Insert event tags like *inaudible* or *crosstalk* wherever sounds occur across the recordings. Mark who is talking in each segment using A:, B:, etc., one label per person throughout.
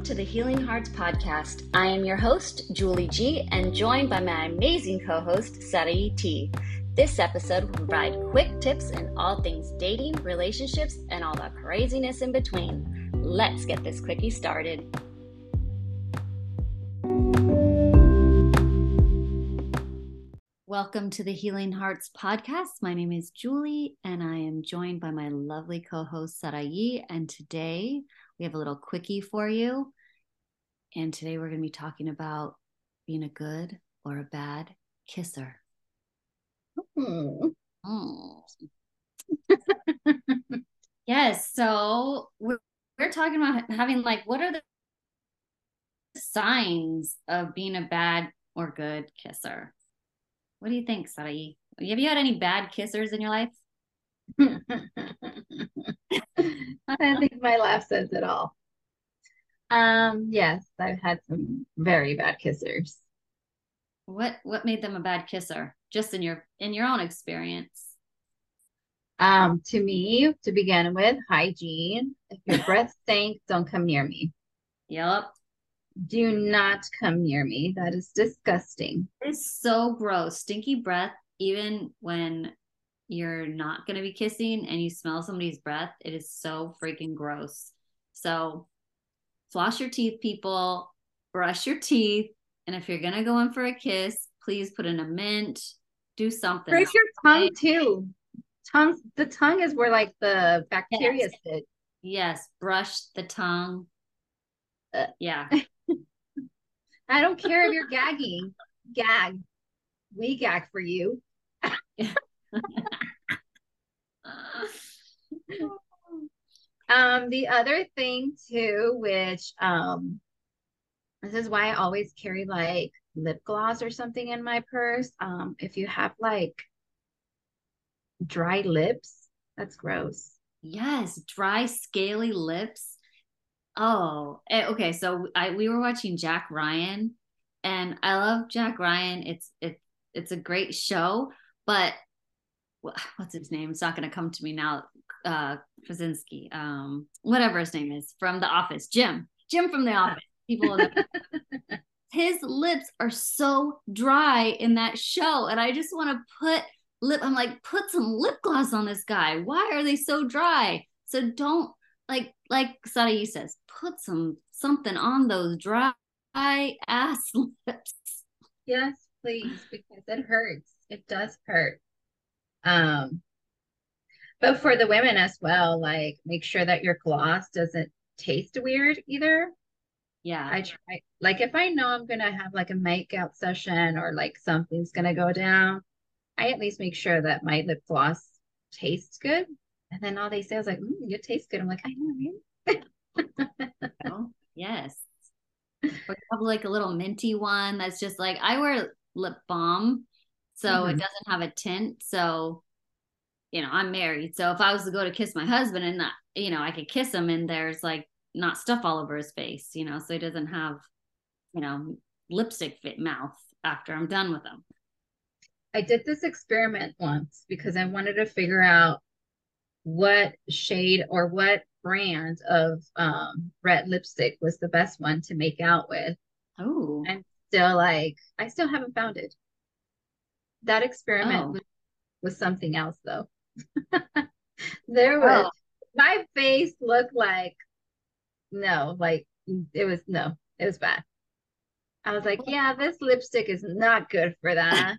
A: Welcome to the Healing Hearts Podcast. I am your host, Julie G, and joined by my amazing co host, Sarai T. This episode will provide quick tips in all things dating, relationships, and all the craziness in between. Let's get this quickie started. Welcome to the Healing Hearts podcast. My name is Julie, and I am joined by my lovely co host, Sarai. And today we have a little quickie for you. And today we're going to be talking about being a good or a bad kisser. Mm. Mm. *laughs* yes. So we're, we're talking about having like, what are the signs of being a bad or good kisser? What do you think, Sarai? Have you had any bad kissers in your life? *laughs*
B: I think my laugh says it all. Um, yes, I've had some very bad kissers.
A: What what made them a bad kisser? Just in your in your own experience.
B: Um, to me, to begin with, hygiene. If your breath *laughs* stinks, don't come near me.
A: Yep.
B: Do not come near me. That is disgusting.
A: It's so gross. Stinky breath, even when you're not going to be kissing and you smell somebody's breath, it is so freaking gross. So, floss your teeth, people, brush your teeth. And if you're going to go in for a kiss, please put in a mint, do something.
B: Brush your tongue too. Tongue, the tongue is where like the bacteria yes. sit.
A: Yes, brush the tongue. Uh, yeah. *laughs*
B: I don't care if you're gagging. Gag. We gag for you. *laughs* um, the other thing too, which um, this is why I always carry like lip gloss or something in my purse. Um, if you have like dry lips, that's gross.
A: Yes, dry, scaly lips. Oh, eh, okay. So I we were watching Jack Ryan, and I love Jack Ryan. It's it's it's a great show, but what's his name? It's not going to come to me now. Uh, Krasinski, um, whatever his name is from The Office, Jim, Jim from The Office. People, the- *laughs* his lips are so dry in that show, and I just want to put lip. I'm like, put some lip gloss on this guy. Why are they so dry? So don't like like Sarai says, put some something on those dry ass *laughs* lips.
B: Yes, please, because it hurts. It does hurt. Um, but for the women as well, like make sure that your gloss doesn't taste weird either.
A: Yeah.
B: I try like if I know I'm gonna have like a makeout session or like something's gonna go down, I at least make sure that my lip gloss tastes good. And then all they say is like, mm, you taste good. I'm like, I know,
A: right? *laughs* oh, yes. Or have like a little minty one that's just like I wear lip balm so mm-hmm. it doesn't have a tint. So, you know, I'm married. So if I was to go to kiss my husband and not, you know, I could kiss him and there's like not stuff all over his face, you know, so he doesn't have, you know, lipstick fit mouth after I'm done with him.
B: I did this experiment once because I wanted to figure out what shade or what brand of um, red lipstick was the best one to make out with.
A: Oh.
B: And still like I still haven't found it. That experiment oh. was, was, something else though. *laughs* there was oh. my face looked like no, like it was no, it was bad. I was like, yeah, this lipstick is not good for that.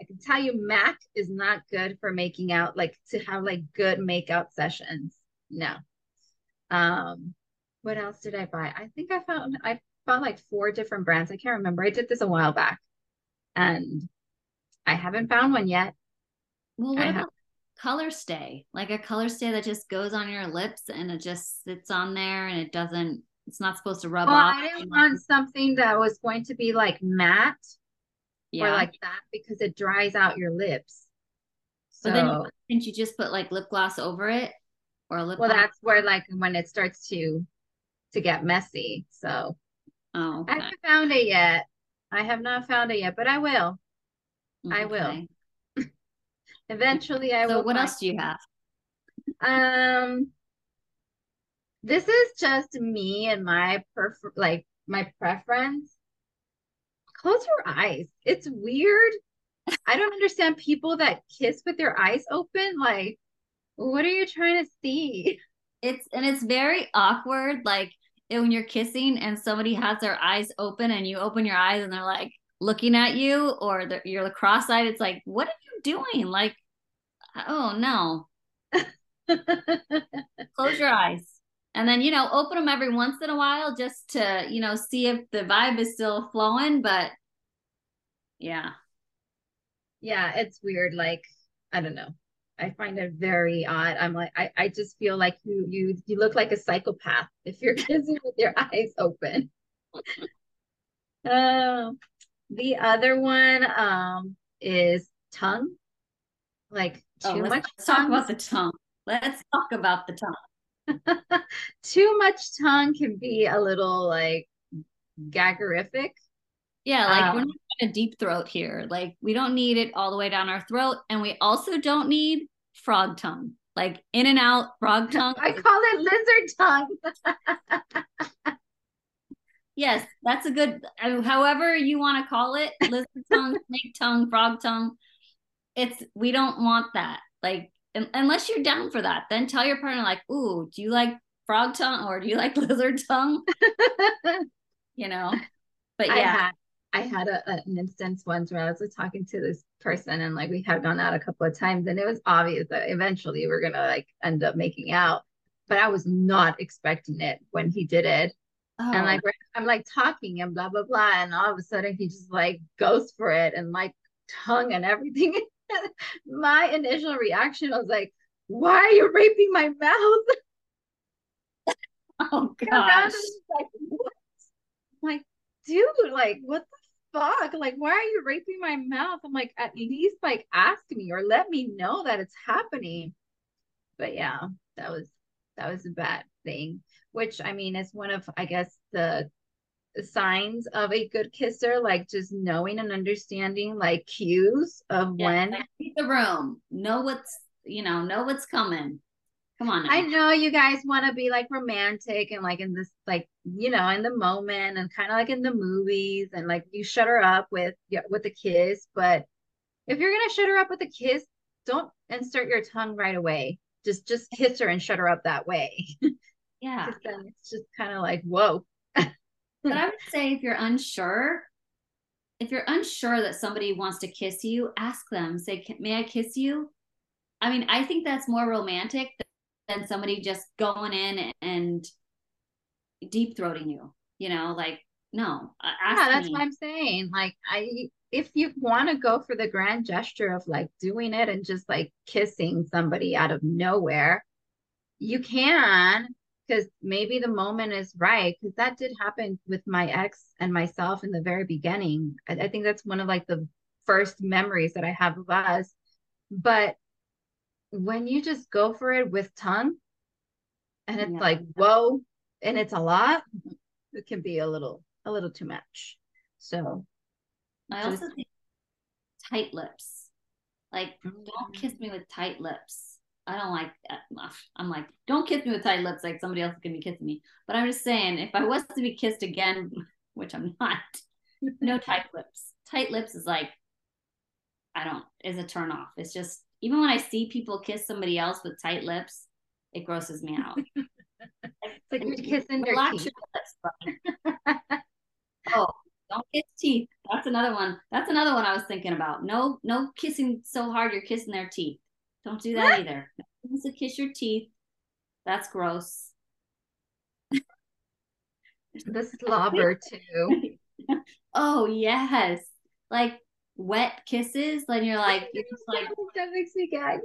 B: I can tell you MAC is not good for making out, like to have like good makeout sessions. No. Um, what else did I buy? I think I found I found like four different brands. I can't remember. I did this a while back. And I haven't found one yet.
A: Well, what I about. Color stay? Like a color stay that just goes on your lips and it just sits on there and it doesn't, it's not supposed to rub well, off.
B: I didn't want something that was going to be like matte yeah. or like that because it dries out your lips.
A: So but then can't you just put like lip gloss over it or a lip
B: Well, gloss? that's where like when it starts to to get messy. So
A: oh, okay.
B: I haven't found it yet. I have not found it yet, but I will. Okay. I will. Eventually, I
A: so
B: will.
A: So, what else do you have?
B: Um, this is just me and my prefer like my preference. Close your eyes. It's weird. I don't understand people that kiss with their eyes open. Like, what are you trying to see?
A: It's and it's very awkward. Like when you're kissing and somebody has their eyes open and you open your eyes and they're like looking at you or you're cross-eyed. It's like, what are you doing? Like, oh no. *laughs* Close your eyes and then you know open them every once in a while just to you know see if the vibe is still flowing but yeah
B: yeah it's weird like i don't know i find it very odd i'm like i, I just feel like you you you look like a psychopath if you're *laughs* kissing with your eyes open uh, *laughs* the other one um is tongue like oh, too oh, much
A: let's talk about the tongue let's talk about the tongue *laughs*
B: too much tongue can be a little like gaggerific.
A: Yeah, like um, we're not a deep throat here. Like we don't need it all the way down our throat, and we also don't need frog tongue. Like in and out frog *laughs* tongue.
B: I call it lizard tongue. *laughs*
A: yes, that's a good. However you want to call it, lizard *laughs* tongue, snake tongue, frog tongue. It's we don't want that. Like unless you're down for that, then tell your partner like, "Ooh, do you like frog tongue or do you like *laughs* lizard tongue?" *laughs* you know. But yeah.
B: I had, I had a, an instance once where I was talking to this person and like we had gone out a couple of times and it was obvious that eventually we are gonna like end up making out. But I was not expecting it when he did it. Oh. And like oh. I'm like talking and blah blah blah, and all of a sudden he just like goes for it and like tongue and everything. *laughs* my initial reaction was like, why are you raping my mouth? *laughs*
A: Oh gosh.
B: Like, what? I'm like, dude, like, what the fuck? Like, why are you raping my mouth? I'm like, at least like ask me or let me know that it's happening. But yeah, that was that was a bad thing. Which I mean is one of I guess the signs of a good kisser, like just knowing and understanding like cues of yeah, when
A: the room, know what's you know, know what's coming. Come on. Now.
B: I know you guys want to be like romantic and like in this like you know in the moment and kind of like in the movies and like you shut her up with yeah, with a kiss, but if you're gonna shut her up with a kiss, don't insert your tongue right away. Just just kiss her and shut her up that way. *laughs*
A: Yeah.
B: then it's just kind of like whoa *laughs*
A: but I would say if you're unsure, if you're unsure that somebody wants to kiss you, ask them. Say, "May I kiss you?" I mean, I think that's more romantic than somebody just going in and deep throating you. You know, like no.
B: yeah, that's me. what I'm saying. Like I, if you want to go for the grand gesture of like doing it and just like kissing somebody out of nowhere, you can because maybe the moment is right because that did happen with my ex and myself in the very beginning. I, I, think that's one of like the first memories that i have of us. But when you just go for it with tongue and it's yeah. like whoa and it's a lot it can be a little a little too much. So
A: i just... also think tight lips. Like mm-hmm. don't kiss me with tight lips I don't like that. I'm like, don't kiss me with tight lips like somebody else is gonna be kissing me. But I'm just saying, if I was to be kissed again, *laughs* which I'm not, no *laughs* tight lips. Tight lips is like, I don't, is a turn off. It's just even when I see people kiss somebody else with tight lips, it grosses me out. *laughs*
B: it's like you're kissing their teeth.
A: Lips, oh, don't kiss teeth. That's another one. That's another one I was thinking about. No, no kissing so hard you're kissing their teeth. Don't do that either. To kiss your teeth. That's gross.
B: the slobber too. *laughs*
A: oh yes, like wet kisses. Then you're like, you're just *laughs* like
B: that makes me gag.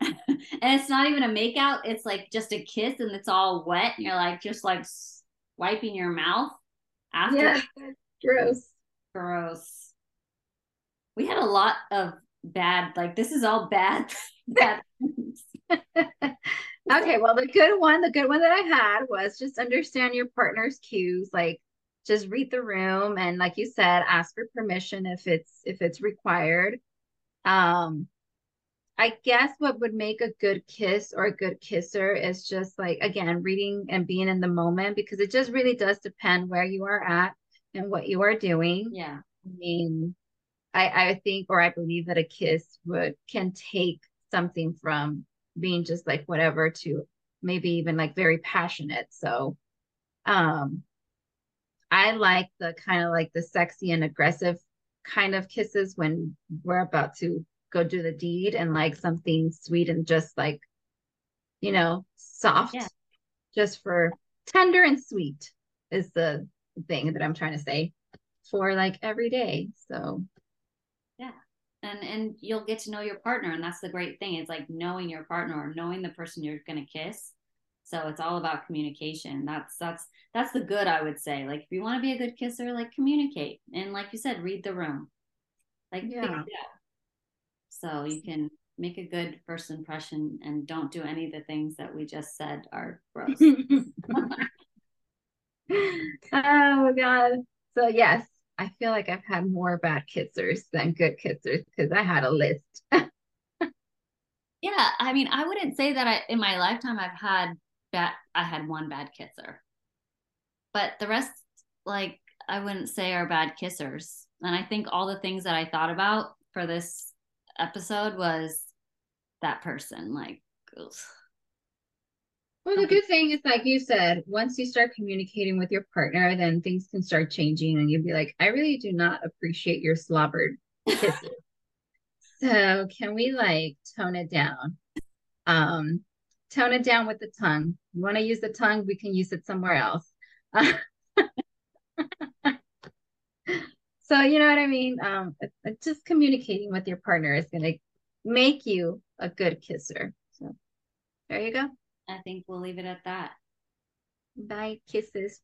B: *laughs*
A: and it's not even a makeout. It's like just a kiss, and it's all wet. And you're like just like wiping your mouth after.
B: Yeah, gross.
A: Gross. We had a lot of bad like this is all bad *laughs* bad *laughs*
B: okay well the good one the good one that i had was just understand your partner's cues like just read the room and like you said ask for permission if it's if it's required um I guess what would make a good kiss or a good kisser is just like again reading and being in the moment because it just really does depend where you are at and what you are doing.
A: Yeah.
B: I mean, I I think or I believe that a kiss would can take something from being just like whatever to maybe even like very passionate. So um I like the kind of like the sexy and aggressive kind of kisses when we're about to go do the deed and like something sweet and just like you know soft yeah. just for tender and sweet is the thing that i'm trying to say for like every day so
A: and and you'll get to know your partner and that's the great thing. It's like knowing your partner or knowing the person you're going to kiss. So it's all about communication. That's that's that's the good i would say. Like if you want to be a good kisser like communicate. And like you said read the room. Like yeah. so you can make a good first impression and don't do any of the things that we just said are gross. *laughs*
B: oh my god. So yes, I feel like I've had more bad kissers than good kissers because I had a list. *laughs*
A: yeah, I mean, I wouldn't say that I in my lifetime I've had bad I had one bad kisser. But the rest like I wouldn't say are bad kissers. And I think all the things that I thought about for this episode was that person. Like, ugh.
B: Well, the good thing is, like you said, once you start communicating with your partner, then things can start changing, and you'll be like, I really do not appreciate your slobbered kisses. *laughs* so, can we like tone it down? Um, tone it down with the tongue. You want to use the tongue, we can use it somewhere else. *laughs* So you know what I mean? Um, just communicating with your partner is going to make you a good kisser. So there you go.
A: I think we'll leave it at that.
B: Bye, kisses.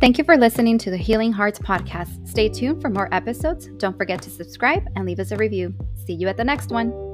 C: Thank you for listening to the Healing Hearts podcast. Stay tuned for more episodes. Don't forget to subscribe and leave us a review. See you at the next one.